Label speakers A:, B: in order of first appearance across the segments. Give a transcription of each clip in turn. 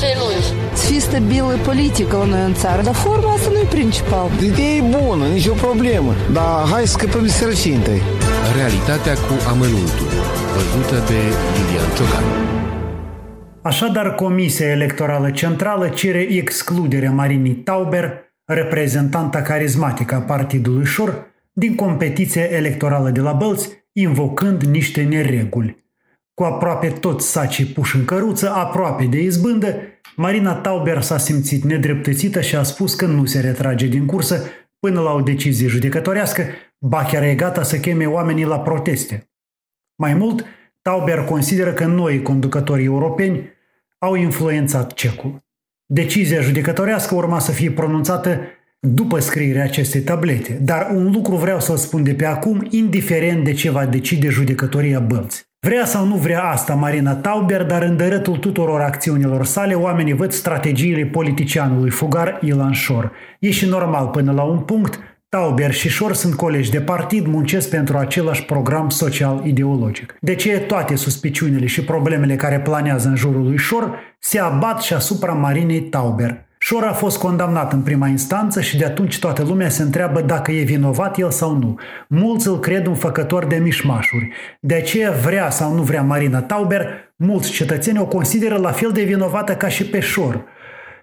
A: cei lungi.
B: Să fie stabilă politică la noi în țară, dar forma asta nu e principal.
C: Ideea e bună, nicio problemă, dar hai să scăpăm de sărăcie întâi.
D: Realitatea cu amănuntul, văzută de Lilian Ciocan.
E: Așadar, Comisia Electorală Centrală cere excluderea Marinii Tauber, reprezentanta carismatică a Partidului Șor, din competiția electorală de la Bălți, invocând niște nereguli. Cu aproape toți sacii puși în căruță, aproape de izbândă, Marina Tauber s-a simțit nedreptățită și a spus că nu se retrage din cursă până la o decizie judecătorească, ba chiar e gata să cheme oamenii la proteste. Mai mult, Tauber consideră că noi conducătorii europeni au influențat cecul. Decizia judecătorească urma să fie pronunțată după scrierea acestei tablete, dar un lucru vreau să-l spun de pe acum, indiferent de ce va decide judecătoria Bălți. Vrea sau nu vrea asta Marina Tauber, dar în dărătul tuturor acțiunilor sale, oamenii văd strategiile politicianului fugar Ilan Șor. E și normal până la un punct, Tauber și Șor sunt colegi de partid, muncesc pentru același program social-ideologic. De ce toate suspiciunile și problemele care planează în jurul lui Șor se abat și asupra Marinei Tauber. Șor a fost condamnat în prima instanță și de atunci toată lumea se întreabă dacă e vinovat el sau nu. Mulți îl cred un făcător de mișmașuri. De aceea vrea sau nu vrea Marina Tauber, mulți cetățeni o consideră la fel de vinovată ca și pe Șor.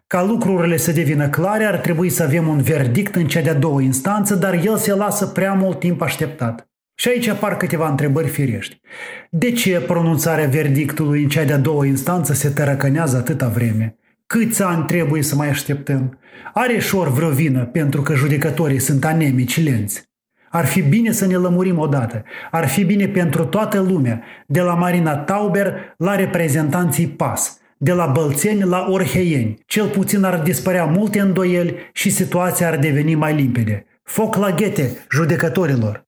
E: Ca lucrurile să devină clare, ar trebui să avem un verdict în cea de-a doua instanță, dar el se lasă prea mult timp așteptat. Și aici apar câteva întrebări firești. De ce pronunțarea verdictului în cea de-a doua instanță se tărăcănează atâta vreme? Câți ani trebuie să mai așteptăm? Are șor vreo vină pentru că judecătorii sunt anemici lenți? Ar fi bine să ne lămurim odată. Ar fi bine pentru toată lumea, de la Marina Tauber la reprezentanții PAS, de la bălțeni la orheieni. Cel puțin ar dispărea multe îndoieli și situația ar deveni mai limpede. Foc la ghete, judecătorilor!